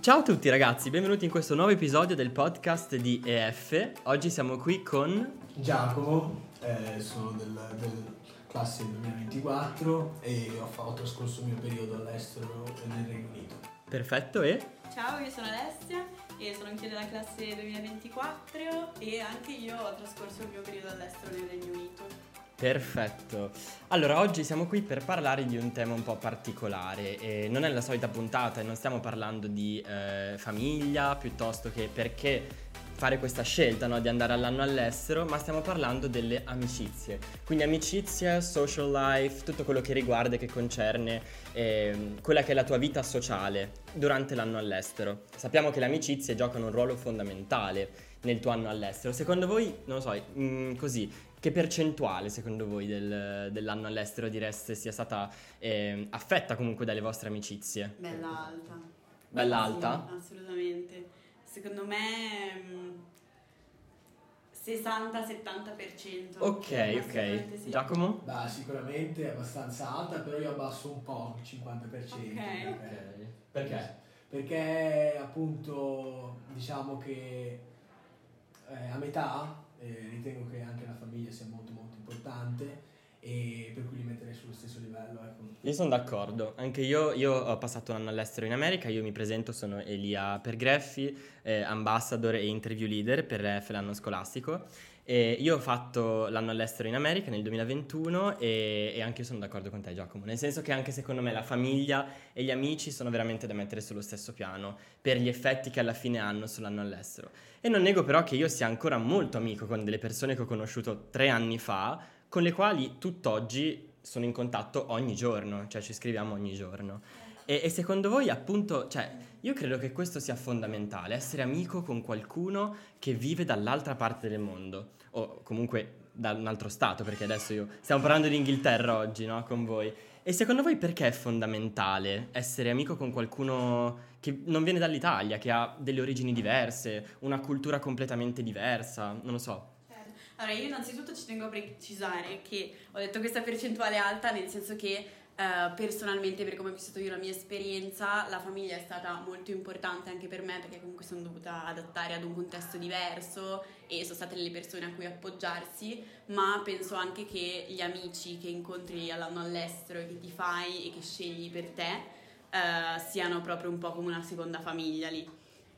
Ciao a tutti ragazzi, benvenuti in questo nuovo episodio del podcast di EF. Oggi siamo qui con Giacomo, eh, sono del, del classe 2024 e ho, ho trascorso il mio periodo all'estero nel Regno Unito. Perfetto e Ciao, io sono Alessia e sono anch'io della classe 2024 e anche io ho trascorso il mio periodo all'estero nel Regno Unito. Perfetto. Allora, oggi siamo qui per parlare di un tema un po' particolare. E non è la solita puntata e non stiamo parlando di eh, famiglia piuttosto che perché fare questa scelta no, di andare all'anno all'estero, ma stiamo parlando delle amicizie. Quindi amicizie, social life, tutto quello che riguarda e che concerne eh, quella che è la tua vita sociale durante l'anno all'estero. Sappiamo che le amicizie giocano un ruolo fondamentale nel tuo anno all'estero. Secondo voi, non lo so, mh, così, che percentuale secondo voi del- dell'anno all'estero direste sia stata eh, affetta comunque dalle vostre amicizie? Bella alta. Bella alta? Sì, assolutamente. Secondo me mm, 60-70%. Ok, ok. sì. Giacomo? Beh, sicuramente è abbastanza alta, però io abbasso un po', il 50%. Ok. eh, Perché? Perché appunto diciamo che eh, a metà eh, ritengo che anche la famiglia sia molto molto importante e per cui li metterei sullo stesso livello. Ecco. Io sono d'accordo, anche io, io ho passato un anno all'estero in America, io mi presento, sono Elia Pergreffi, eh, ambassador e interview leader per RF l'anno scolastico. E io ho fatto l'anno all'estero in America nel 2021 e, e anche io sono d'accordo con te Giacomo, nel senso che anche secondo me la famiglia e gli amici sono veramente da mettere sullo stesso piano per gli effetti che alla fine hanno sull'anno all'estero. E non nego però che io sia ancora molto amico con delle persone che ho conosciuto tre anni fa, con le quali tutt'oggi sono in contatto ogni giorno, cioè ci scriviamo ogni giorno. E, e secondo voi, appunto, cioè, io credo che questo sia fondamentale, essere amico con qualcuno che vive dall'altra parte del mondo, o comunque da un altro stato, perché adesso io stiamo parlando di Inghilterra oggi, no, con voi. E secondo voi perché è fondamentale essere amico con qualcuno che non viene dall'Italia, che ha delle origini diverse, una cultura completamente diversa, non lo so. Certo. Allora, io innanzitutto ci tengo a precisare che ho detto questa percentuale alta nel senso che eh, personalmente, per come ho vissuto io la mia esperienza, la famiglia è stata molto importante anche per me perché comunque sono dovuta adattare ad un contesto diverso e sono state le persone a cui appoggiarsi, ma penso anche che gli amici che incontri all'anno all'estero e che ti fai e che scegli per te eh, siano proprio un po' come una seconda famiglia lì.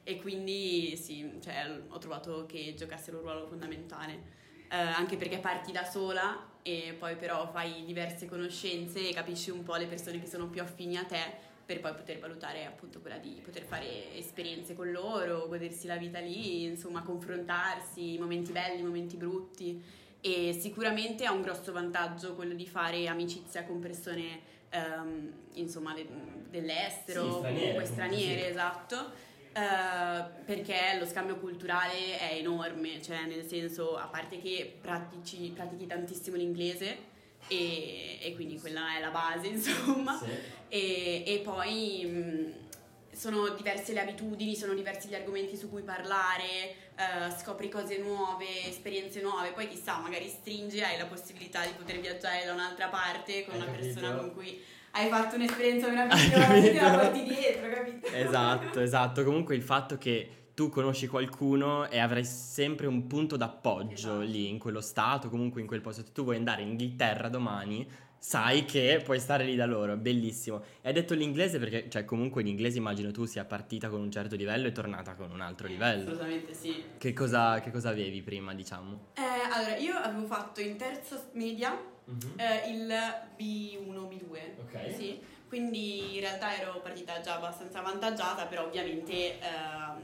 E quindi sì, cioè, ho trovato che giocassero un ruolo fondamentale. Eh, anche perché parti da sola e poi però fai diverse conoscenze e capisci un po' le persone che sono più affini a te per poi poter valutare appunto quella di poter fare esperienze con loro, godersi la vita lì, insomma confrontarsi, i momenti belli, i momenti brutti e sicuramente ha un grosso vantaggio quello di fare amicizia con persone ehm, insomma de- dell'estero, Sì, straniere, comunque, straniere, sì. esatto. Eh, perché lo scambio culturale è enorme, cioè nel senso, a parte che pratici, pratichi tantissimo l'inglese e, e quindi quella è la base, insomma, e, e poi mh, sono diverse le abitudini, sono diversi gli argomenti su cui parlare, eh, scopri cose nuove, esperienze nuove, poi chissà, magari stringi hai la possibilità di poter viaggiare da un'altra parte con Hai una capito? persona con cui hai fatto un'esperienza meravigliosa e te la porti dietro, capito? Esatto, esatto. Comunque il fatto che tu conosci qualcuno e avrai sempre un punto d'appoggio Esatto. lì, in quello stato, comunque in quel posto. Se tu vuoi andare in Inghilterra domani, sai che puoi stare lì da loro, bellissimo. E hai detto l'inglese perché, cioè, comunque l'inglese immagino tu sia partita con un certo livello e tornata con un altro livello. Assolutamente sì. Che cosa, che cosa avevi prima, diciamo? Eh, allora, io avevo fatto in terza media eh, il B1, B2. Ok. Sì, quindi in realtà ero partita già abbastanza avvantaggiata, però ovviamente eh,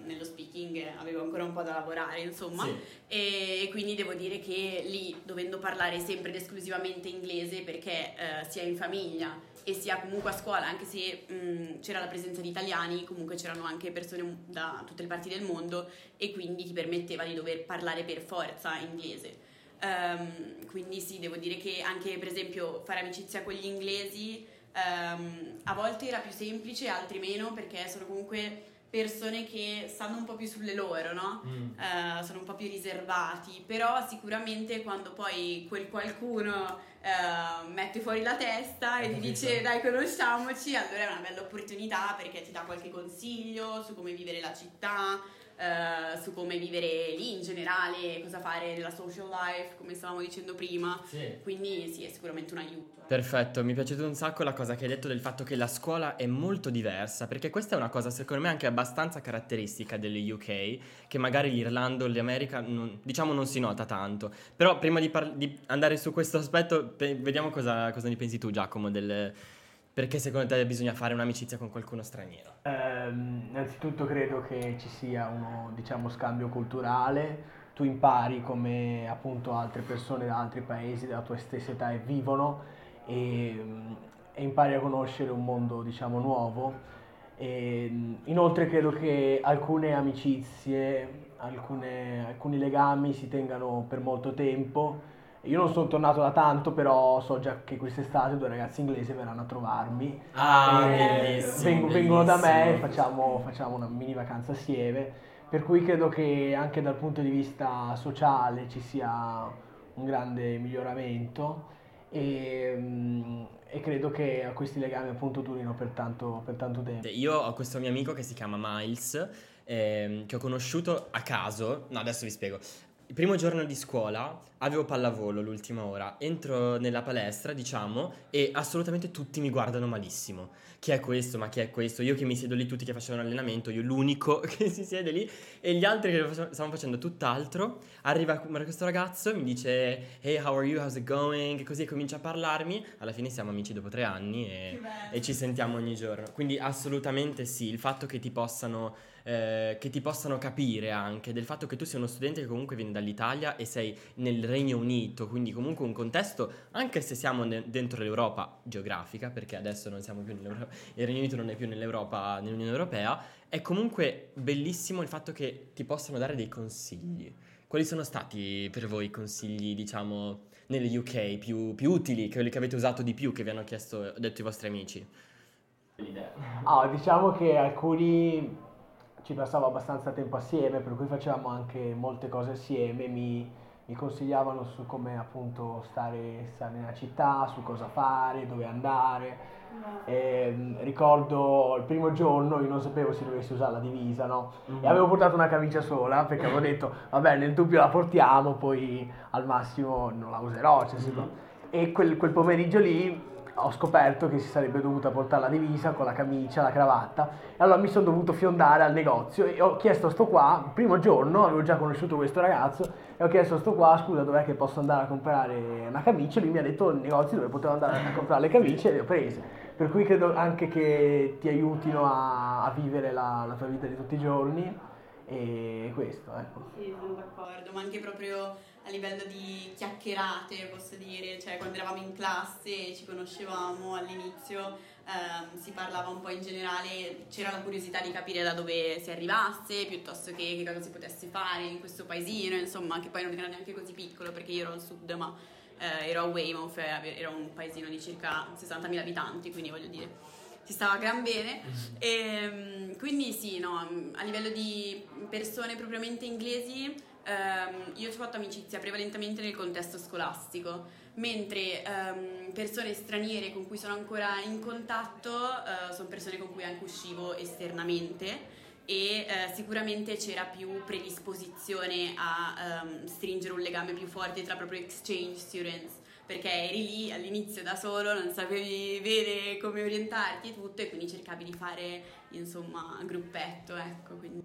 nello speaking avevo ancora un po' da lavorare, insomma. Sì. E, e quindi devo dire che lì, dovendo parlare sempre ed esclusivamente inglese, perché eh, sia in famiglia e sia comunque a scuola, anche se mh, c'era la presenza di italiani, comunque c'erano anche persone da tutte le parti del mondo e quindi ti permetteva di dover parlare per forza inglese. Ehm, quindi sì, devo dire che anche per esempio fare amicizia con gli inglesi ehm, a volte era più semplice, altri meno, perché sono comunque persone che stanno un po' più sulle loro, no? Mm. Uh, sono un po' più riservati, però sicuramente quando poi quel qualcuno uh, mette fuori la testa e ti dice dai conosciamoci, allora è una bella opportunità perché ti dà qualche consiglio su come vivere la città, Uh, su come vivere lì in generale, cosa fare nella social life, come stavamo dicendo prima. Sì. Quindi sì, è sicuramente un aiuto. Perfetto, mi è piaciuta un sacco la cosa che hai detto del fatto che la scuola è molto diversa, perché questa è una cosa secondo me anche abbastanza caratteristica delle UK, che magari l'Irlanda o l'America non, diciamo non si nota tanto. Però prima di, par- di andare su questo aspetto, pe- vediamo cosa, cosa ne pensi tu Giacomo del perché secondo te bisogna fare un'amicizia con qualcuno straniero? Eh, innanzitutto credo che ci sia uno diciamo, scambio culturale, tu impari come appunto altre persone da altri paesi della tua stessa età vivono e, e impari a conoscere un mondo diciamo nuovo. E, inoltre credo che alcune amicizie, alcune, alcuni legami si tengano per molto tempo io non sono tornato da tanto, però so già che quest'estate due ragazzi inglesi verranno a trovarmi. Ah, bellissimo, vengono, vengono da me e facciamo, facciamo una mini vacanza assieme. Per cui credo che anche dal punto di vista sociale ci sia un grande miglioramento e, mm, e credo che questi legami appunto durino per tanto, per tanto tempo. Io ho questo mio amico che si chiama Miles. Ehm, che ho conosciuto a caso, no adesso vi spiego, il primo giorno di scuola avevo pallavolo l'ultima ora, entro nella palestra, diciamo, e assolutamente tutti mi guardano malissimo. Chi è questo? Ma chi è questo? Io che mi siedo lì, tutti che facevano allenamento, io l'unico che si siede lì, e gli altri che stavano facendo tutt'altro. Arriva questo ragazzo, mi dice, hey, how are you? How's it going? Così comincia a parlarmi. Alla fine siamo amici dopo tre anni e, e ci sentiamo ogni giorno. Quindi assolutamente sì, il fatto che ti possano eh, che ti possano capire anche del fatto che tu sei uno studente che comunque viene dall'Italia e sei nel Regno Unito, quindi comunque un contesto, anche se siamo ne- dentro l'Europa geografica, perché adesso non siamo più nell'Europa, il Regno Unito non è più nell'Europa, nell'Unione Europea, è comunque bellissimo il fatto che ti possano dare dei consigli. Quali sono stati per voi i consigli, diciamo, nelle UK più, più utili, quelli che avete usato di più, che vi hanno chiesto, detto i vostri amici? Ah, diciamo che alcuni ci passavo abbastanza tempo assieme, per cui facevamo anche molte cose assieme, mi, mi consigliavano su come appunto stare, stare, nella città, su cosa fare, dove andare. E, ehm, ricordo il primo giorno io non sapevo se dovessi usare la divisa, no? Mm-hmm. E avevo portato una camicia sola perché avevo detto, vabbè, nel dubbio la portiamo, poi al massimo non la userò. Cioè, mm-hmm. E quel, quel pomeriggio lì ho scoperto che si sarebbe dovuta portare la divisa con la camicia, la cravatta. E allora mi sono dovuto fiondare al negozio e ho chiesto a sto qua, il primo giorno avevo già conosciuto questo ragazzo e ho chiesto a sto qua scusa dov'è che posso andare a comprare una camicia? Lui mi ha detto il negozio dove potevo andare a comprare le camicie e le ho prese. Per cui credo anche che ti aiutino a, a vivere la, la tua vita di tutti i giorni. E questo ecco. Sì, sono d'accordo, ma anche proprio a livello di chiacchierate, posso dire, cioè quando eravamo in classe e ci conoscevamo all'inizio ehm, si parlava un po' in generale, c'era la curiosità di capire da dove si arrivasse, piuttosto che che cosa si potesse fare in questo paesino, insomma, che poi non era neanche così piccolo perché io ero al sud, ma eh, ero a Weymouth, era un paesino di circa 60.000 abitanti, quindi voglio dire si stava gran bene. Mm-hmm. E, ehm, quindi sì, no, a livello di persone propriamente inglesi um, io ho fatto amicizia prevalentemente nel contesto scolastico, mentre um, persone straniere con cui sono ancora in contatto uh, sono persone con cui anche uscivo esternamente e uh, sicuramente c'era più predisposizione a um, stringere un legame più forte tra proprio exchange students perché eri lì all'inizio da solo, non sapevi bene come orientarti e tutto e quindi cercavi di fare insomma gruppetto, ecco. Quindi...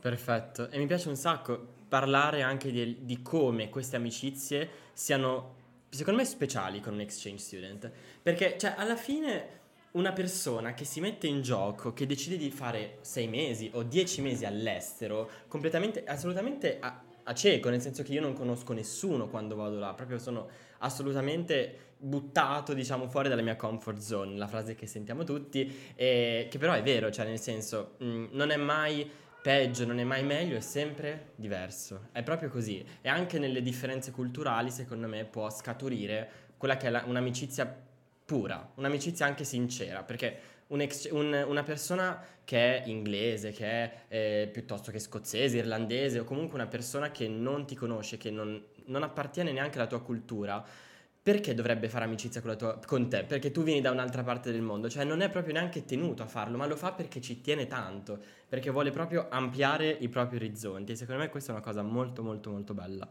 Perfetto, e mi piace un sacco parlare anche di, di, come queste amicizie siano, secondo me, speciali con un exchange student. Perché, cioè, alla fine una persona che si mette in gioco, che decide di fare sei mesi o dieci mesi all'estero, completamente, assolutamente a, a cieco, nel senso che io non conosco nessuno quando vado là, proprio sono assolutamente buttato, diciamo, fuori dalla mia comfort zone, la frase che sentiamo tutti, e, che però è vero, cioè nel senso, mh, mm, non è mai peggio, non è mai meglio, è sempre diverso. È proprio così. E anche nelle differenze culturali, secondo me, può scaturire quella che è la, un'amicizia pura, un'amicizia anche sincera, perché un ex- un- una persona che è inglese, che è eh, piuttosto che scozzese, irlandese o comunque una persona che non ti conosce, che non, non appartiene neanche alla tua cultura, perché dovrebbe fare amicizia con, tua- con te? Perché tu vieni da un'altra parte del mondo, cioè non è proprio neanche tenuto a farlo, ma lo fa perché ci tiene tanto, perché vuole proprio ampliare i propri orizzonti secondo me questa è una cosa molto molto molto bella.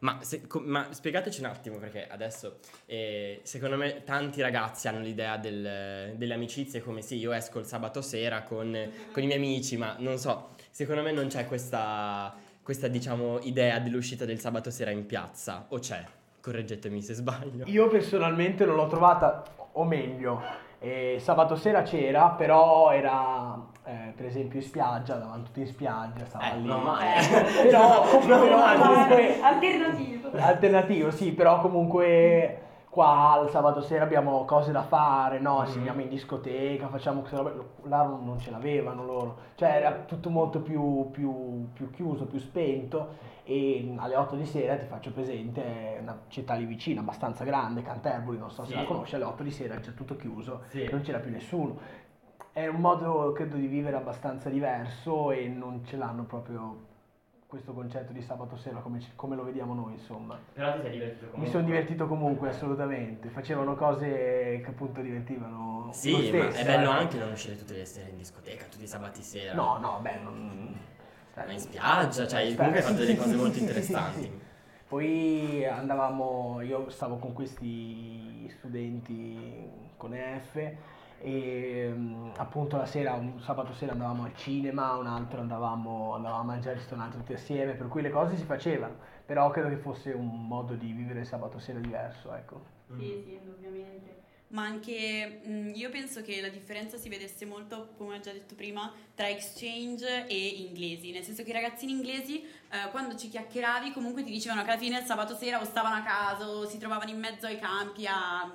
Ma, se- co- ma spiegateci un attimo perché adesso eh, secondo me tanti ragazzi hanno l'idea del- delle amicizie come sì, io esco il sabato sera con, con i miei amici, ma non so, secondo me non c'è questa, questa diciamo idea dell'uscita del sabato sera in piazza, o c'è? Correggetemi se sbaglio. Io personalmente non l'ho trovata, o meglio, eh, sabato sera c'era, però era eh, per esempio in spiaggia, davano tutti in spiaggia, stava Eh, lì. no, ma- Eh, però, però comunque Alternativo. alternativo, sì, però comunque qua al sabato sera abbiamo cose da fare, no? Mhm. andiamo in discoteca, facciamo queste robe, là non non ce l'avevano loro, cioè era tutto molto più, più- più chiuso, più spento e alle 8 di sera ti faccio presente è una città lì vicina, abbastanza grande, Canterbury, non so se Sì. la conosci, alle 8 di sera c'è tutto chiuso, Sì. non c'era più nessuno. È un modo, credo, di vivere abbastanza diverso e non ce l'hanno proprio questo concetto di sabato sera come, come lo vediamo noi, insomma. Però ti sei divertito Mi sono divertito comunque, assolutamente. Facevano cose che appunto divertivano. Sì, ma stesso, è bello eh. anche non uscire tutte le sere in discoteca, tutti i sabati sera. No, no, beh, non... Ma in spiaggia, cioè, Eh, comunque hai fatto delle cose molto interessanti. sì. Poi andavamo, io stavo con questi studenti con EF e mm, appunto la sera, un sabato sera andavamo al cinema, un altro andavamo, andavamo a mangiare al ristorante tutti assieme, per cui le cose si facevano, però credo che fosse un modo di vivere il sabato sera diverso, ecco. Sì, sì, indubbiamente. Ma anche mh, io penso che la differenza si vedesse molto, come ho già detto prima, tra exchange e inglesi. Nel senso che i ragazzini inglesi, eh, quando ci chiacchieravi, comunque ti dicevano che alla fine il sabato sera o stavano a casa o si trovavano in mezzo ai campi a,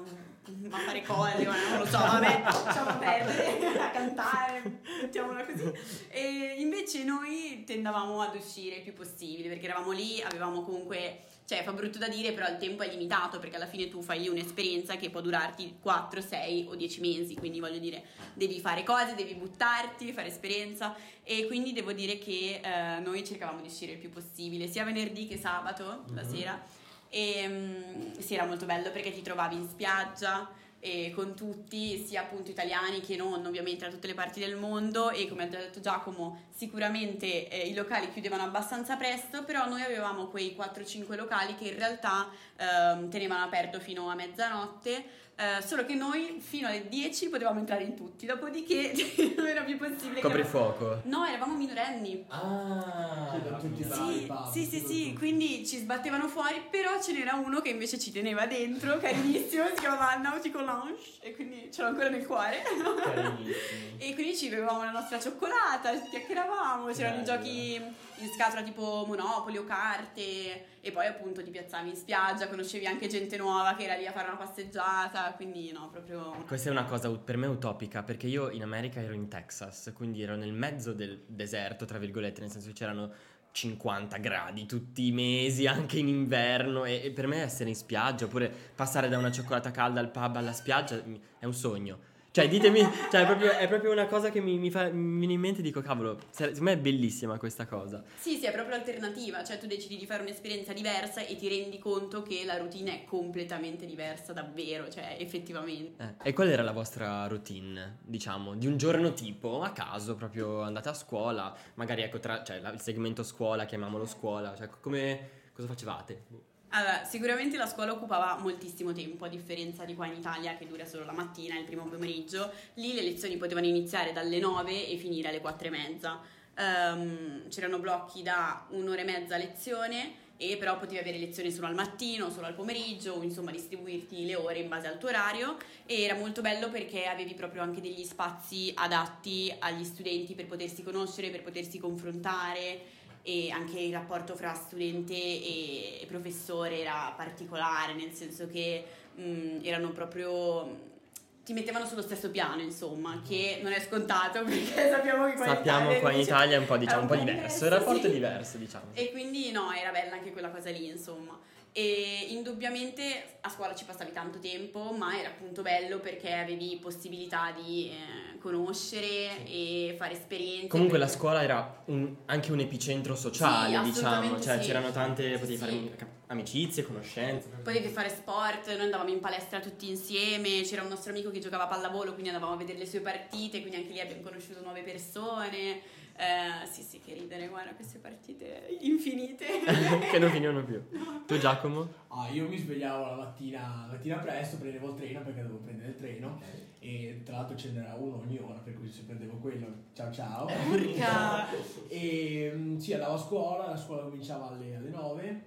a fare cose, non lo so, vabbè, lasciamo perdere, a cantare, mettiamola così. E invece noi tendavamo ad uscire il più possibile perché eravamo lì, avevamo comunque cioè fa brutto da dire, però il tempo è limitato perché alla fine tu fai lì un'esperienza che può durarti 4, 6 o 10 mesi, quindi voglio dire, devi fare cose, devi buttarti, fare esperienza e quindi devo dire che eh, noi cercavamo di uscire il più possibile, sia venerdì che sabato, la Mhm. sera, e mm, sì, era molto bello perché ti trovavi in spiaggia con tutti, sia appunto italiani che non, ovviamente da tutte le parti del mondo. E come ha già detto Giacomo, sicuramente eh, i locali chiudevano abbastanza presto, però noi avevamo quei 4-5 locali che in realtà ehm, tenevano aperto fino a mezzanotte, eh, solo che noi fino alle 10 potevamo entrare in tutti, dopodiché non era più possibile. che- Coprifuoco. No, eravamo minorenni. Ah, tutti Sì, pub, sì, sì, sì, quindi ci sbattevano fuori, però ce n'era uno che invece ci teneva dentro, carinissimo, si chiamava Nautical Lounge e quindi ce l'ho ancora nel cuore. E quindi ci bevevamo la nostra cioccolata, chiacchieravamo, c'erano i Bello. giochi in scatola tipo Monopoli o carte e poi appunto ti piazzavi in spiaggia, conoscevi anche gente nuova che era lì a fare una passeggiata, quindi no, proprio... Questa è una cosa per me utopica perché io in America ero in Texas, quindi ero nel mezzo del deserto, tra virgolette, nel senso che c'erano 50 gradi tutti i mesi, anche in inverno e, e per me essere in spiaggia oppure passare da una cioccolata calda al pub alla spiaggia è un sogno. Cioè, ditemi, cioè, è, proprio, è proprio una cosa che mi, mi fa mi viene in mente e dico, cavolo, se- secondo me è bellissima questa cosa. Sì, sì, è proprio l'alternativa, cioè tu decidi di fare un'esperienza diversa e ti rendi conto che la routine è completamente diversa, davvero, cioè effettivamente. Eh, E qual era la vostra routine, diciamo, di un giorno tipo, a caso, proprio andate a scuola, magari ecco, tra, cioè il segmento scuola, chiamiamolo scuola, cioè come, cosa facevate? Allora, sicuramente la scuola occupava moltissimo tempo, a differenza di qua in Italia che dura solo la mattina, il primo pomeriggio. Lì le lezioni potevano iniziare dalle 9 e finire alle 4 e mezza. Ehm, c'erano blocchi da un'ora e mezza a lezione e però potevi avere lezioni solo al mattino, solo al pomeriggio, insomma distribuirti le ore in base al tuo orario e era molto bello perché avevi proprio anche degli spazi adatti agli studenti per potersi conoscere, per potersi confrontare e anche il rapporto fra studente e, professore era particolare, nel senso che mh, erano proprio ti mettevano sullo stesso piano, insomma, che non è scontato perché sappiamo che qua in Sappiamo Italia qua in Italia è un po', diciamo, un po' è diverso, il rapporto sì. è diverso, diciamo. E quindi no, era bella anche quella cosa lì, insomma. E indubbiamente a scuola ci passavi tanto tempo, ma era appunto bello perché avevi possibilità di eh, conoscere e fare esperienze. Comunque perché... la scuola era un, anche un epicentro sociale, Sì, diciamo, cioè sì. c'erano tante, potevi Sì. fare amicizie, conoscenze. Potevi fare sport, noi andavamo in palestra tutti insieme, c'era un nostro amico che giocava a pallavolo, quindi andavamo a vedere le sue partite, quindi anche lì abbiamo conosciuto nuove persone. Eh, sì, sì, che ridere, guarda queste partite infinite. che non finivano più. Tu Giacomo? Ah, io mi svegliavo la mattina, mattina presto, prendevo il treno perché dovevo prendere il treno e tra l'altro ce n'era uno ogni ora, per cui se prendevo quello, ciao ciao. Urca! e mm, sì, andavo a scuola, la scuola cominciava alle, alle 9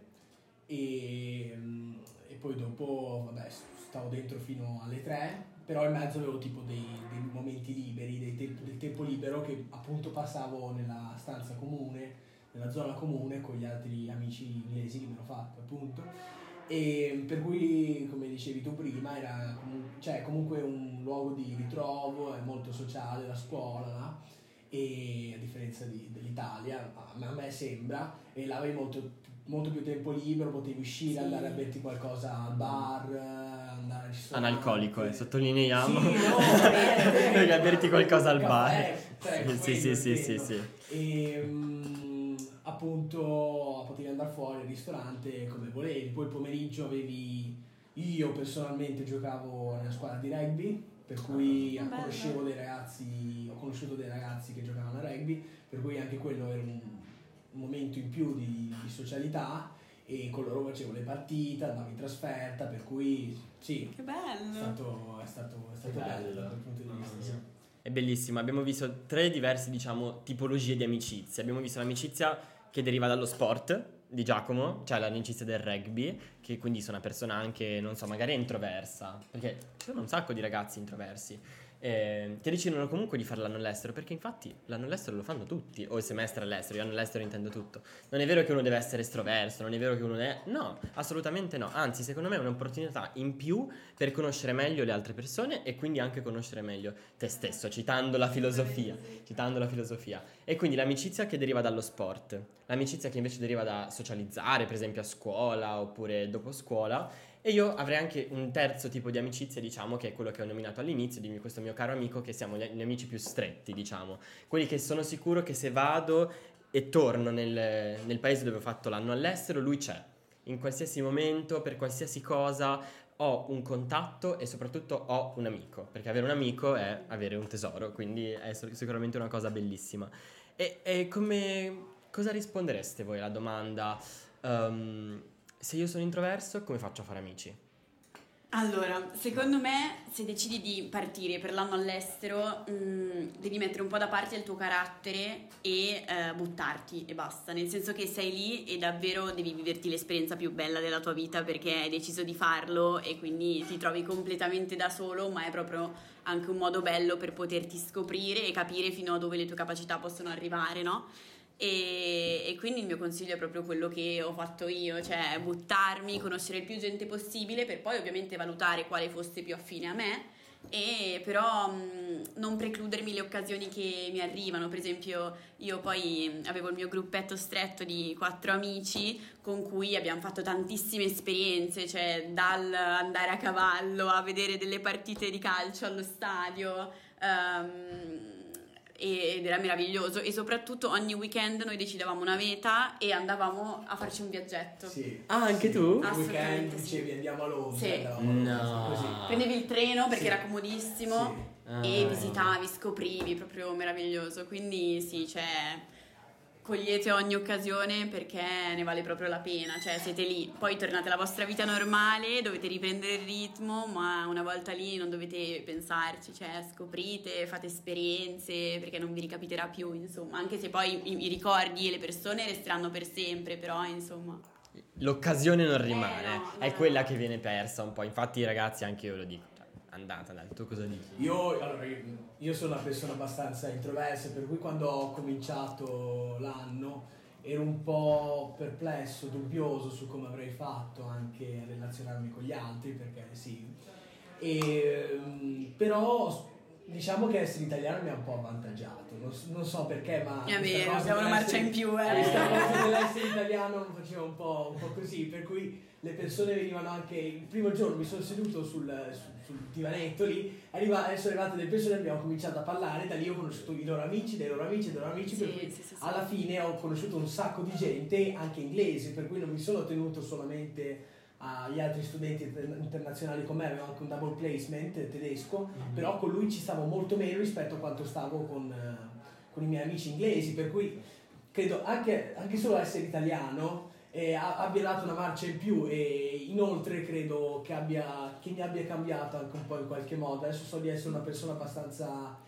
e, mm, e poi dopo, vabbè, stavo dentro fino alle 3, però in mezzo avevo tipo dei, dei momenti liberi, temp- del tempo libero che appunto passavo nella stanza comune, nella zona comune con gli altri amici inglesi che mi hanno fatto appunto. E per cui, come dicevi tu prima, era comu- cioè, comunque un luogo di ritrovo, è molto sociale la scuola, no? E a differenza di- dell'Italia, a me, a me sembra, e là avevi molto, molto più tempo libero, potevi uscire, Sì. andare a berti qualcosa al bar, andare al ristorante. Analcolico, eh, sottolineiamo. Sì, no. Perché a berti qualcosa al bar. Caffè, cioè, sì, sì, quello sì, sì, intendo. sì. E mm, appunto potevi andare fuori al ristorante come volevi. Poi il pomeriggio avevi. Io personalmente giocavo nella squadra di rugby, per cui Ah, conoscevo dei ragazzi, ho conosciuto dei ragazzi che giocavano a rugby, per cui anche quello era un, un momento in più di, di socialità e con loro facevo le partite, andavo in trasferta, per cui sì, Che è bello! stato, è stato, è stato bello bello. da quel punto di vista. sì. È bellissimo, abbiamo visto tre diverse, diciamo, tipologie di amicizie. Abbiamo visto l'amicizia che deriva dallo sport di Giacomo, cioè l'amicizia del rugby, che quindi sono una persona anche, non so, magari introversa, perché ci sono un sacco di ragazzi introversi. Eh, che decidono comunque di fare l'anno all'estero, perché infatti l'anno all'estero lo fanno tutti, o il semestre all'estero, io l'anno all'estero intendo tutto. Non è vero che uno deve essere estroverso, non è vero che uno è... No, assolutamente no, anzi secondo me è un'opportunità in più per conoscere meglio le altre persone e quindi anche conoscere meglio te stesso, citando la filosofia, citando la filosofia. E quindi l'amicizia che deriva dallo sport, l'amicizia che invece deriva da socializzare, per esempio a scuola oppure dopo scuola, e io avrei anche un terzo tipo di amicizia, diciamo, che è quello che ho nominato all'inizio, di questo mio caro amico, che siamo gli, gli amici più stretti, diciamo. Quelli che sono sicuro che se vado e torno nel, nel paese dove ho fatto l'anno all'estero, lui c'è. In qualsiasi momento, per qualsiasi cosa, ho un contatto e soprattutto ho un amico, perché avere un amico è avere un tesoro, quindi è sicuramente una cosa bellissima. E, e come... cosa rispondereste voi alla domanda? ehm, se io sono introverso, come faccio a fare amici? Allora, secondo me, se decidi di partire per l'anno all'estero, mh, devi mettere un po' da parte il tuo carattere e eh, buttarti e basta. Nel senso che sei lì e davvero devi viverti l'esperienza più bella della tua vita perché hai deciso di farlo e quindi ti trovi completamente da solo, ma è proprio anche un modo bello per poterti scoprire e capire fino a dove le tue capacità possono arrivare, no? E, e quindi il mio consiglio è proprio quello che ho fatto io, cioè buttarmi, conoscere il più gente possibile per poi ovviamente valutare quale fosse più affine a me e però mh, non precludermi le occasioni che mi arrivano, per esempio io poi avevo il mio gruppetto stretto di quattro amici con cui abbiamo fatto tantissime esperienze, cioè dal andare a cavallo a vedere delle partite di calcio allo stadio. ehm, ed era meraviglioso e soprattutto ogni weekend noi decidevamo una meta e andavamo a farci un viaggetto. Sì. Ah, anche tu? Il weekend sì. dicevi andiamo a Londra, Sì. andavamo a No. Londra, così. Prendevi il treno perché Sì. era comodissimo Sì. e Ah. visitavi, scoprivi, proprio meraviglioso. Quindi sì, cioè cogliete ogni occasione perché ne vale proprio la pena, cioè siete lì, poi tornate alla vostra vita normale, dovete riprendere il ritmo, ma una volta lì non dovete pensarci, cioè scoprite, fate esperienze perché non vi ricapiterà più, insomma, anche se poi i, i ricordi e le persone resteranno per sempre, però insomma. L'occasione non rimane, Eh, no, è no. quella che viene persa un po'. Infatti, ragazzi, anche io lo dico. Andata, dai, tu cosa dici? Io, allora, io sono una persona abbastanza introversa, per cui quando ho cominciato l'anno ero un po' perplesso, dubbioso su come avrei fatto anche a relazionarmi con gli altri, perché sì. E, mm, però Diciamo che essere italiano mi ha un po' avvantaggiato, non, so- non so perché, ma... È vero, abbiamo una marcia in più, eh. Questa cosa dell'essere italiano faceva un po', un po' così, per cui le persone venivano anche... Il primo giorno mi sono seduto sul, sul- sul divanetto lì, arriva, sono arrivate delle persone abbiamo cominciato a parlare, da lì ho conosciuto i loro amici, dei loro amici, dei loro amici, per Sì, cui sì, sì, sì. alla fine ho conosciuto un sacco di gente, anche inglese, per cui non mi sono tenuto solamente agli altri studenti inter- internazionali con me, avevo anche un double placement tedesco, però con lui ci stavo molto meno rispetto a quanto stavo con, eh, con i miei amici inglesi, per cui credo anche, anche solo essere italiano eh, abbia dato una marcia in più e inoltre credo che, abbia, che mi abbia cambiato anche un po' in qualche modo. Adesso so di essere una persona abbastanza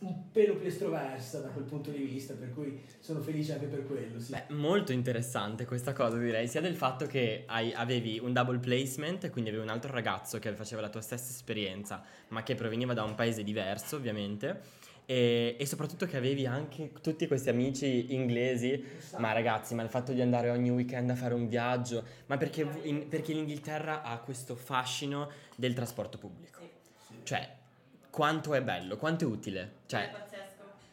un pelo più estroversa da quel punto di vista, per cui sono felice anche per quello. Sì. Beh, molto interessante questa cosa direi, sia del fatto che hai- avevi un double placement, quindi avevi un altro ragazzo che faceva la tua stessa esperienza, ma che proveniva da un paese diverso ovviamente, e, e soprattutto che avevi anche tutti questi amici inglesi, ma ragazzi, ma il fatto di andare ogni weekend a fare un viaggio, ma perché, in- perché l'Inghilterra ha questo fascino del trasporto pubblico, Sì. cioè quanto è bello, quanto è utile, cioè... È.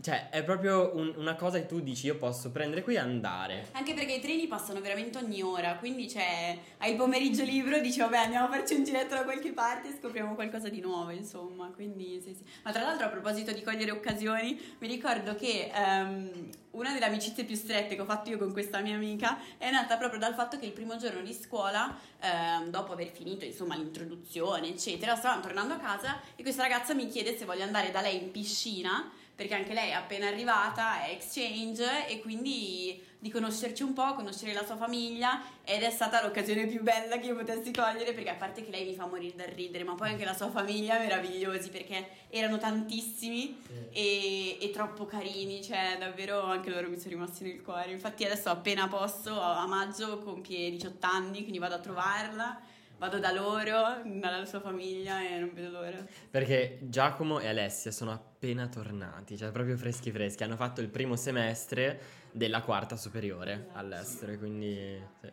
Cioè, è proprio un- una cosa che tu dici, io posso prendere qui e andare. Anche perché i treni passano veramente ogni ora, quindi c'è, hai il pomeriggio libero, dici vabbè andiamo a farci un giretto da qualche parte e scopriamo qualcosa di nuovo, insomma, quindi sì sì. Ma tra l'altro a proposito di cogliere occasioni, mi ricordo che ehm, una delle amicizie più strette che ho fatto io con questa mia amica è nata proprio dal fatto che il primo giorno di scuola, ehm, dopo aver finito insomma l'introduzione eccetera, stavamo tornando a casa e questa ragazza mi chiede se voglio andare da lei in piscina perché anche lei è appena arrivata, è exchange e quindi di conoscerci un po', conoscere la sua famiglia ed è stata l'occasione più bella che io potessi cogliere perché a parte che lei mi fa morire dal ridere, ma poi anche la sua famiglia meravigliosi perché erano tantissimi e, e troppo carini, cioè davvero anche loro mi sono rimasti nel cuore. Infatti adesso appena posso, a maggio compie 18 anni, quindi vado a trovarla. Vado da loro, dalla sua famiglia e non vedo l'ora. Perché Giacomo e Alessia sono appena tornati, cioè proprio freschi freschi. Hanno fatto il primo semestre della quarta superiore Esatto. all'estero, quindi... sì.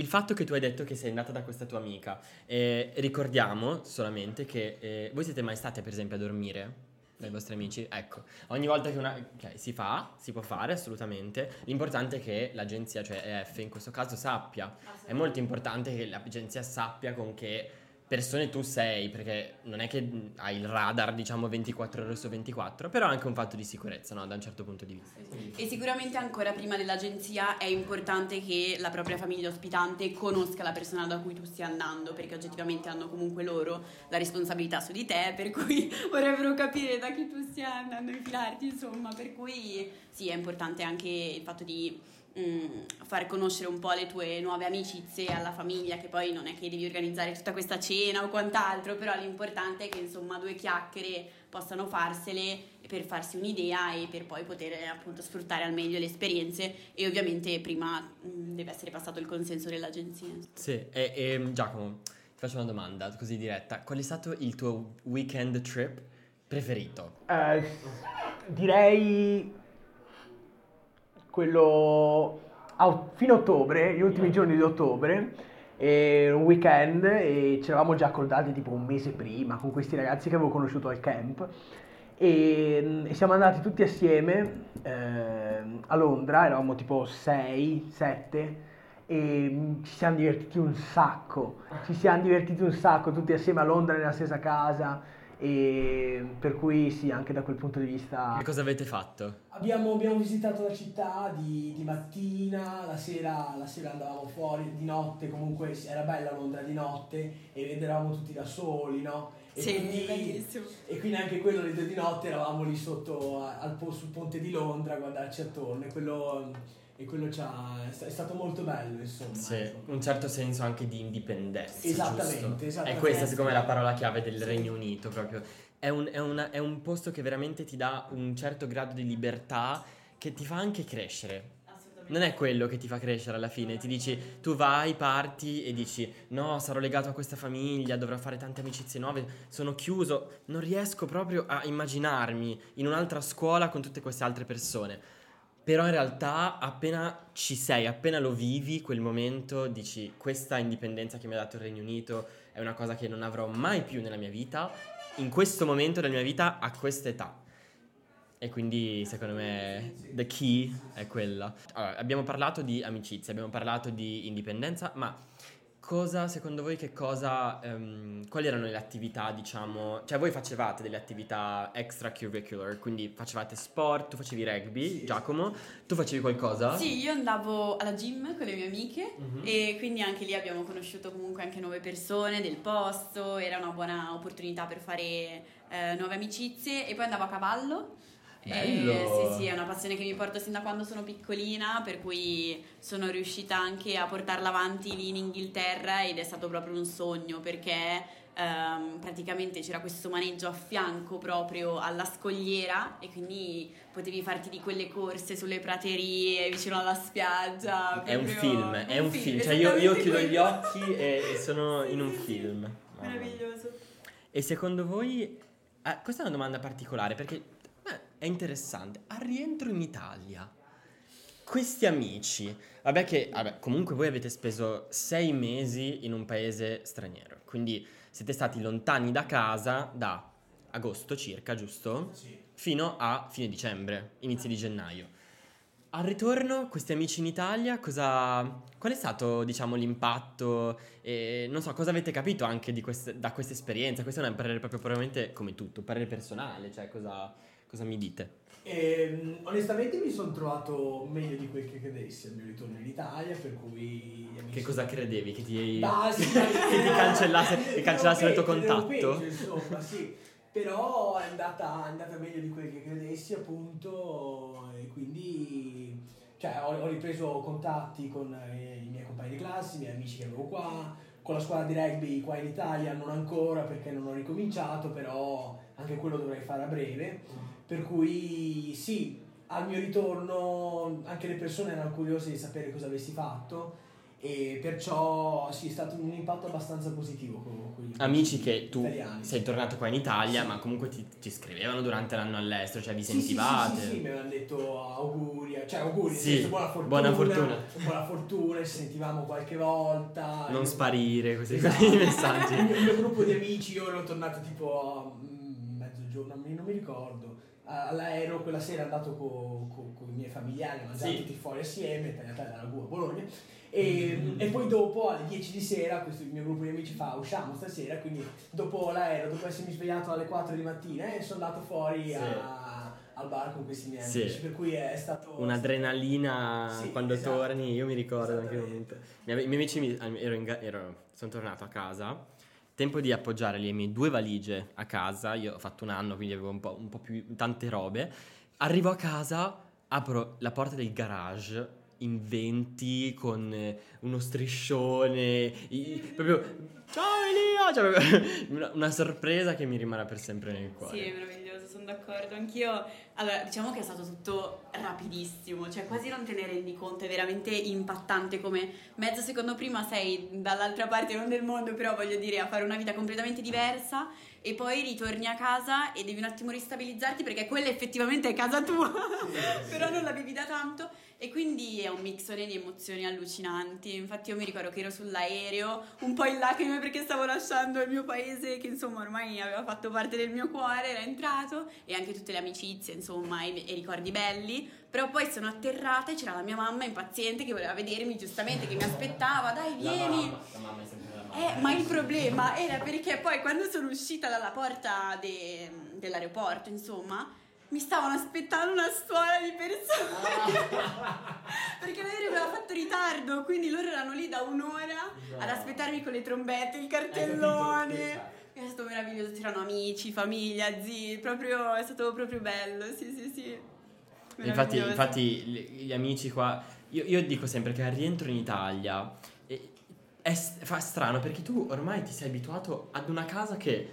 Il fatto che tu hai detto che sei andata da questa tua amica, eh, ricordiamo solamente che eh, voi siete mai state per esempio a dormire dai vostri amici? Ecco, ogni volta che una... ok, si fa, si può fare assolutamente, l'importante è che l'agenzia, cioè EF in questo caso, sappia è molto importante che l'agenzia sappia con che persone tu sei, perché non è che hai il radar, diciamo, 24 ore su 24, però è anche un fatto di sicurezza, no? Da un certo punto di vista. E sicuramente ancora prima dell'agenzia è importante che la propria famiglia ospitante conosca la persona da cui tu stia andando, perché oggettivamente hanno comunque loro la responsabilità su di te, per cui vorrebbero capire da chi tu stia andando a infilarti, insomma, per cui sì, è importante anche il fatto di mm, far conoscere un po' le tue nuove amicizie alla famiglia, che poi non è che devi organizzare tutta questa cena o quant'altro, però l'importante è che insomma due chiacchiere possano farsele per farsi un'idea e per poi poter appunto sfruttare al meglio le esperienze e ovviamente prima mm, deve essere passato il consenso dell'agenzia. Sì, e, e, Giacomo, ti faccio una domanda così diretta. Qual è stato il tuo weekend trip preferito? Eh, direi quello a- fino a ottobre, gli ultimi giorni di ottobre, un weekend e ci eravamo già accordati tipo un mese prima con questi ragazzi che avevo conosciuto al camp. E, e siamo andati tutti assieme ehm, a Londra, eravamo tipo 6, 7 e mm, ci siamo divertiti un sacco, ci siamo divertiti un sacco tutti assieme a Londra nella stessa casa e per cui sì, anche da quel punto di vista... Che cosa avete fatto? Abbiamo, abbiamo visitato la città di, di mattina, la sera, la sera andavamo fuori, di notte comunque era bella Londra di notte e eravamo tutti da soli, no? E, quindi, bellissimo. e quindi anche quello alle due di notte eravamo lì sotto al sul ponte di Londra a guardarci attorno e quello, e quello è sta- è stato molto bello insomma. Sì, ecco. un certo senso anche di indipendenza. Esattamente, giusto? esattamente. È questa secondo me la parola chiave del Sì. Regno Unito proprio. È un, è una- è un posto che veramente ti dà un certo grado di libertà che ti fa anche crescere. Assolutamente. Non è quello che ti fa crescere alla fine, ti dici tu vai, parti e dici no, sarò legato a questa famiglia, dovrò fare tante amicizie nuove, sono chiuso, non riesco proprio a immaginarmi in un'altra scuola con tutte queste altre persone. Però in realtà appena ci sei, appena lo vivi, quel momento dici questa indipendenza che mi ha dato il Regno Unito è una cosa che non avrò mai più nella mia vita, in questo momento della mia vita, a questa età. E quindi secondo me the key è quella. Allora, abbiamo parlato di amicizia, abbiamo parlato di indipendenza, ma cosa, secondo voi, che cosa, ehm, quali erano le attività, diciamo, cioè voi facevate delle attività extracurricular, quindi facevate sport, tu facevi rugby, Sì. Giacomo, tu facevi qualcosa? Sì, io andavo alla gym con le mie amiche Mhm. e quindi anche lì abbiamo conosciuto comunque anche nuove persone del posto, era una buona opportunità per fare eh, nuove amicizie e poi andavo a cavallo. Bello! Eh, sì, sì, è una passione che mi porto sin da quando sono piccolina, per cui sono riuscita anche a portarla avanti lì in Inghilterra ed è stato proprio un sogno perché ehm, praticamente c'era questo maneggio a fianco proprio alla scogliera e quindi potevi farti di quelle corse sulle praterie vicino alla spiaggia. È un film, è un film, cioè io, io chiudo gli occhi e, sono in un film. Meraviglioso. E secondo voi, eh, questa è una domanda particolare perché è interessante, al rientro in Italia, questi amici, vabbè che, vabbè, comunque voi avete speso sei mesi in un paese straniero, quindi siete stati lontani da casa da agosto circa, giusto? Sì. Fino a fine dicembre, inizio di gennaio. Al ritorno, questi amici in Italia, cosa, qual è stato, diciamo, l'impatto? E non so, cosa avete capito anche di queste- da questa esperienza? Questo è un parere proprio probabilmente come tutto, un parere personale, cioè cosa, cosa mi dite? Ehm, onestamente mi sono trovato meglio di quel che credessi al mio ritorno in Italia, per cui... amici- Che cosa credevi? Che ti, Ah, sì, che ti cancellasse, che Credevo cancellassero il tuo contatto? peggio, insomma, sì. Però è andata, è andata meglio di quel che credessi, appunto, e quindi cioè, ho, ho ripreso contatti con eh, i miei compagni di classe, i miei amici che avevo qua, con la squadra di rugby qua in Italia non ancora perché non ho ricominciato, però anche quello dovrei fare a breve. Per cui sì, al mio ritorno anche le persone erano curiose di sapere cosa avessi fatto e perciò sì, è stato un impatto abbastanza positivo gli Amici che tu italiani. sei tornato qua in Italia, Sì. ma comunque ti, ti scrivevano durante l'anno all'estero, cioè vi Sì, sentivate. Sì, sì, sì, mi avevano detto auguri, cioè auguri, senso, buona fortuna, buona fortuna. buona fortuna, ci sentivamo qualche volta. Non Io- sparire, questi, Esatto. messaggi. mio, il mio gruppo di amici, io ero tornato tipo a mm, mezzogiorno, non mi ricordo. All'aereo quella sera andato con i miei familiari, mangiando Sì. tutti fuori assieme, tagliata dalla ragù a Bologna. E, e poi dopo alle 10 di sera questo il mio gruppo di amici fa usciamo stasera quindi dopo l'aereo dopo essermi svegliato alle 4 di mattina eh, sono andato fuori Sì. a- al bar con questi miei Sì. amici per cui è stato Un'adrenalina Sì, quando esatto. torni, io mi ricordo anche Esattamente. momento. I miei, amici, mi- ero in ero- sono tornato a casa, tempo di appoggiare le mie due valigie a casa, io ho fatto un anno quindi avevo un po', un po' più tante robe, arrivo a casa, apro la porta del garage in 20 con eh, uno striscione, i- proprio ciao Elia, cioè, una, una sorpresa che mi rimarrà per sempre nel cuore. Sì, è meraviglioso, sono d'accordo. Anch'io, allora, diciamo che è stato tutto rapidissimo, cioè quasi non te ne rendi conto, è veramente impattante come mezzo secondo prima sei dall'altra parte non del mondo, però voglio dire a fare una vita completamente diversa e poi ritorni a casa e devi un attimo ristabilizzarti perché quella effettivamente è casa tua, però non la vivi da tanto e quindi è un mixone di emozioni allucinanti. Infatti io mi ricordo che ero sull'aereo un po' in lacrime perché stavo lasciando il mio paese che insomma ormai aveva fatto parte del mio cuore, era entrato e anche tutte le amicizie insomma e, e ricordi belli. Però poi sono atterrata e c'era la mia mamma impaziente che voleva vedermi giustamente, che mi aspettava, dai La vieni. mamma, la mamma è sempre la. Eh, ma il problema era perché poi quando sono uscita dalla porta de- dell'aeroporto, insomma, mi stavano aspettando una stuola di persone. perché l'aereo aveva fatto ritardo, quindi loro erano lì da un'ora ad aspettarmi con le trombette, il cartellone. capito? È stato meraviglioso, c'erano amici, famiglia, zii, proprio, è stato proprio bello, sì sì sì. Infatti, infatti gli amici qua, io, io dico sempre che al rientro in Italia è, fa strano perché tu ormai ti sei abituato ad una casa che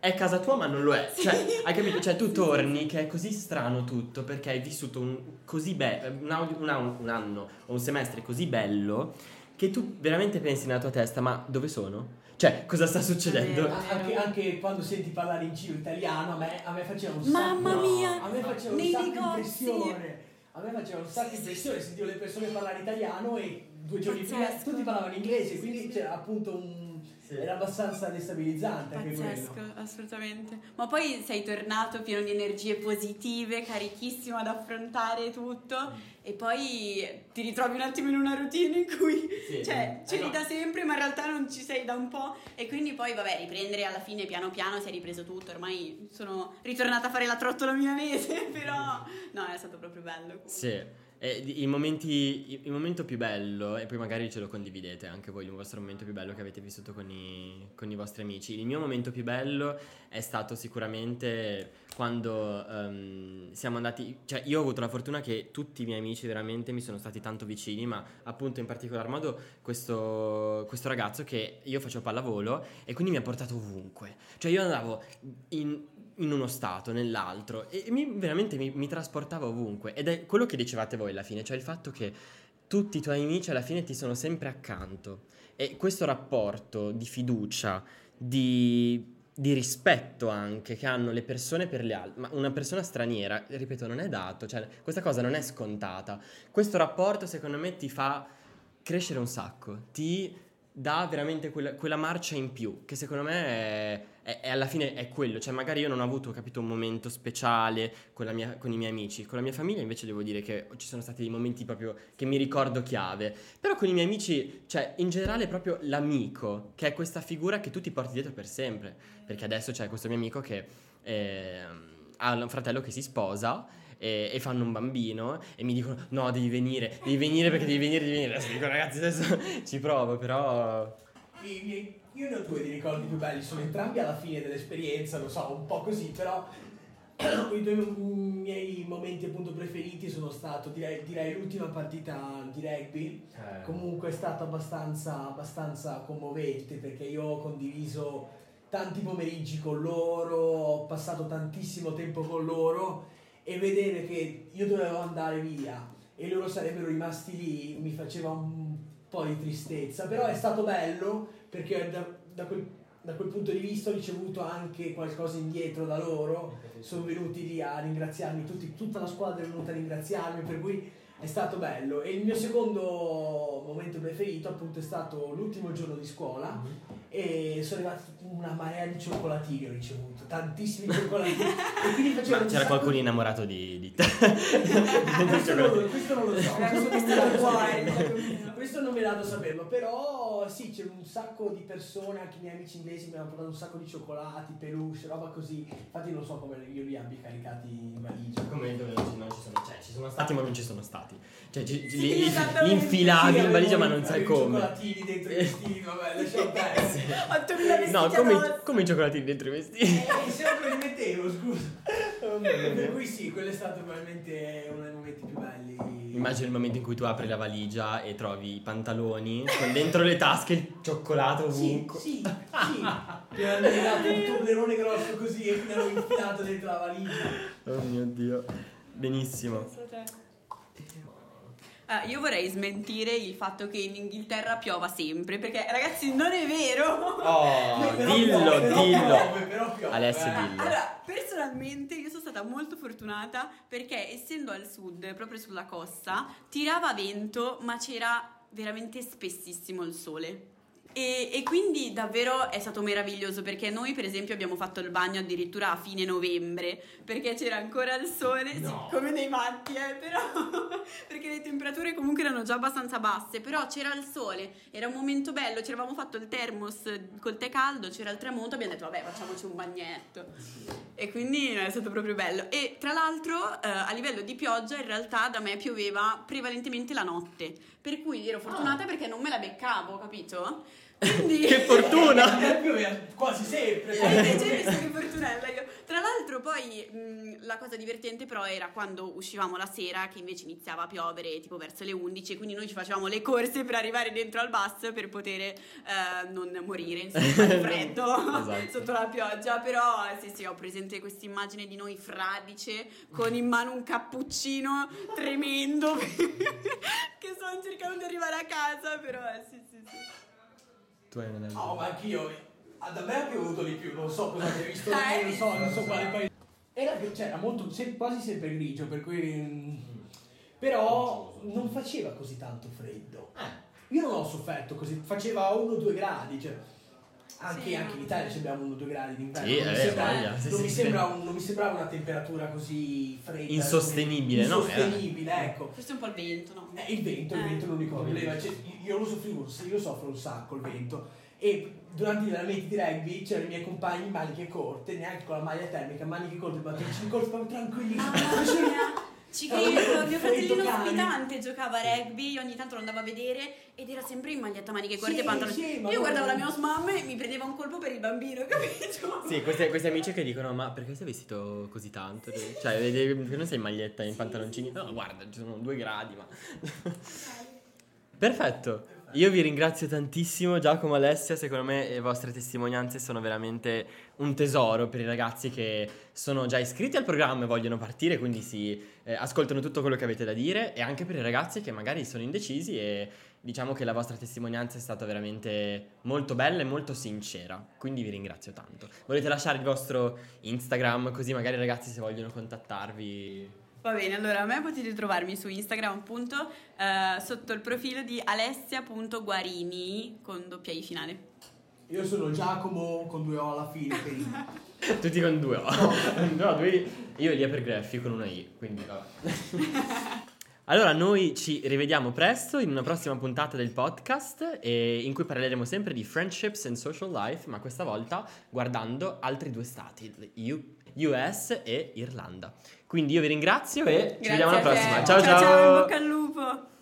è casa tua ma non lo è. Sì. Cioè, hai capito? Cioè tu Sì, torni sì, che è così strano tutto perché hai vissuto un, così bello, un, audio- un un anno o un semestre così bello che tu veramente pensi nella tua testa ma dove sono? Cioè, cosa sta succedendo? anche, anche quando senti parlare in giro italiano a me, a me faceva un Mamma sacco mia, a me faceva un sacco negozi. impressione a me faceva un sacco sì, impressione sentivo le persone parlare italiano e due giorni prima tutti parlavano inglese quindi c'era appunto un sì. era abbastanza destabilizzante anche Pazzesco, quello. assolutamente. Ma poi sei tornato pieno di energie positive, carichissimo ad affrontare tutto mm. e poi ti ritrovi un attimo in una routine in cui sì, cioè, eh, c'eri no. da sempre ma in realtà non ci sei da un po' e quindi poi vabbè riprendere alla fine piano piano si è ripreso tutto, ormai sono ritornata a fare la trottola milanese, però no, è stato proprio bello. Sì. Eh, i momenti, il momento più bello, e poi magari ce lo condividete anche voi, il vostro momento più bello che avete vissuto con i, con i vostri amici. Il mio momento più bello è stato sicuramente quando um, siamo andati, cioè io ho avuto la fortuna che tutti i miei amici veramente mi sono stati tanto vicini, ma appunto in particolar modo questo, questo ragazzo che io facevo pallavolo e quindi mi ha portato ovunque. Cioè io andavo in in uno stato, nell'altro e mi, veramente mi, mi trasportava ovunque ed è quello che dicevate voi alla fine, cioè il fatto che tutti i tuoi amici alla fine ti sono sempre accanto e questo rapporto di fiducia, di, di rispetto anche che hanno le persone per le altre, ma una persona straniera, ripeto, non è dato, cioè questa cosa non è scontata. Questo rapporto secondo me ti fa crescere un sacco, ti dà veramente quella, quella marcia in più, che secondo me è e, e, alla fine è quello, cioè magari io non ho avuto, capito, un momento speciale con, mia, con, i miei amici, con la mia famiglia invece devo dire che ci sono stati dei momenti proprio che mi ricordo chiave, però con i miei amici, cioè in generale proprio l'amico, che è questa figura che tu ti porti dietro per sempre, perché adesso c'è questo mio amico che eh, ha un fratello che si sposa e, e, fanno un bambino e mi dicono no devi venire, devi venire perché devi venire, devi venire. Adesso dico ragazzi adesso ci provo però... I miei io ne ho due di ricordi più belli, sono entrambi alla fine dell'esperienza, lo so, un po' così, però i due miei momenti appunto preferiti sono stati, direi, direi, l'ultima partita di rugby, eh. comunque è stata abbastanza, abbastanza commovente perché io ho condiviso tanti pomeriggi con loro, ho passato tantissimo tempo con loro e vedere che io dovevo andare via e loro sarebbero rimasti lì mi faceva un po' di tristezza, però è stato bello perché da, da, quel, da, quel, punto di vista ho ricevuto anche qualcosa indietro da loro, sono venuti lì a ringraziarmi, tutti, tutta la squadra è venuta a ringraziarmi, per cui è stato bello. E il mio secondo momento preferito appunto è stato l'ultimo giorno di scuola mm-hmm. E sono arrivati una marea di cioccolatini ho ricevuto, tantissimi cioccolatini. e quindi Ma c'era sacco... qualcuno innamorato di, di te? questo, non, questo non lo so, questo non, saperlo, questo non è dato saperlo, però sì, c'è un sacco di persone, anche i miei amici inglesi mi hanno portato un sacco di cioccolati, peluche, roba così. Infatti non so come io li abbia caricati in valigia. Come dove non ci sono, cioè ci sono stati ma non ci sono stati. Cioè ci, sì, li, li, li infilavi in valigia ma non sai come. cioccolatini dentro i vestiti, vabbè, lasciamo perdere. 8000 vestiti No, come, come i cioccolatini dentro i vestiti? Eh, sempre li mettevo, scusa. Oh, per cui sì, quello è stato probabilmente uno dei momenti più belli. Immagino il momento in cui tu apri la valigia e trovi i pantaloni con dentro le tasche il cioccolato ovunque. Sì, sì, sì. Ti hanno legato un toblerone grosso così e mi hanno infilato dentro la valigia. Oh mio Dio. Benissimo. Uh, io vorrei smentire il fatto che in Inghilterra piova sempre, perché ragazzi non è vero. Oh, dillo, piove, dillo. Piove. Alessia, dillo. Allora, personalmente io sono stata molto fortunata perché essendo al sud, proprio sulla costa, tirava vento, ma c'era veramente spessissimo il sole. E, e, quindi davvero è stato meraviglioso perché noi per esempio abbiamo fatto il bagno addirittura a fine novembre perché c'era ancora il sole, no. sì, come dei matti, eh, però perché le temperature comunque erano già abbastanza basse, però c'era il sole, era un momento bello, ci eravamo fatto il termos col tè caldo, c'era il tramonto, abbiamo detto vabbè facciamoci un bagnetto e quindi è stato proprio bello. E tra l'altro eh, a livello di pioggia in realtà da me pioveva prevalentemente la notte, per cui ero fortunata oh. perché non me la beccavo, capito? Quindi... che fortuna! Quasi sempre. Eh, invece visto che fortunella io. Tra l'altro poi mh, la cosa divertente però era quando uscivamo la sera che invece iniziava a piovere tipo verso le 11 e quindi noi ci facevamo le corse per arrivare dentro al bus per poter eh, non morire insomma di freddo esatto. sotto la pioggia. Però sì sì ho presente questa immagine di noi fradice con in mano un cappuccino tremendo che sto cercando di arrivare a casa però eh, sì sì sì. Tu hai un No, ma anch'io. Da me ha piovuto di più, non so cosa abbia visto, non so, non so quale paese. Era, cioè, era molto, quasi sempre grigio, per cui. Mm, però non faceva così tanto freddo. Eh. Io non ho sofferto così, faceva 1-2 gradi, cioè. Anche, Sì, anche in. Italia ci abbiamo 1-2 gradi d'inverno. Sì, non, mi eh, sembra, sì, non mi sì. sembra un- non mi sembrava una temperatura così fredda. Insostenibile, no? Insostenibile, ecco. Forse un po' il vento, no? Eh, il vento, il Eh. vento è l'unico problema. Cioè, io lo soffrivo, io soffro un sacco il vento. E durante gli allenamenti di rugby c'erano i miei compagni in maniche corte, neanche con la maglia termica, maniche corte, corti, proprio tranquillissimi. Mamma mia. Ci credo, mio fratellino ospitante giocava a rugby, io ogni tanto lo andavo a vedere ed era sempre in maglietta maniche corte Sì, e pantaloni. sì, ma io guardavo guarda- la mia mamma e mi prendeva un colpo per il bambino, capito? Sì, questi, questi amici che dicono: Ma perché sei vestito così tanto? Cioè, perché non sei in maglietta e in pantaloncini? No, guarda, ci sono due gradi, ma. Perfetto. Io vi ringrazio tantissimo, Giacomo e Alessia. Secondo me le vostre testimonianze sono veramente un tesoro per i ragazzi che sono già iscritti al programma e vogliono partire, quindi si eh, ascoltano tutto quello che avete da dire, e anche per i ragazzi che magari sono indecisi e diciamo che la vostra testimonianza è stata veramente molto bella e molto sincera. Quindi vi ringrazio tanto. Volete lasciare il vostro Instagram così magari i ragazzi se vogliono contattarvi Va bene, allora a me potete trovarmi su Instagram appunto eh, sotto il profilo di alessia.guarini con doppia i finale. Io sono Giacomo con due O alla fine. per i- Tutti con due O. no, due I. Io Elia per Greffi con una I, quindi vabbè. Allora, noi ci rivediamo presto in una prossima puntata del podcast e in cui parleremo sempre di friendships and social life, ma questa volta guardando altri due stati, US e Irlanda. Quindi io vi ringrazio e Grazie ci vediamo alla prossima. Ciao ciao, ciao, ciao, in bocca al lupo.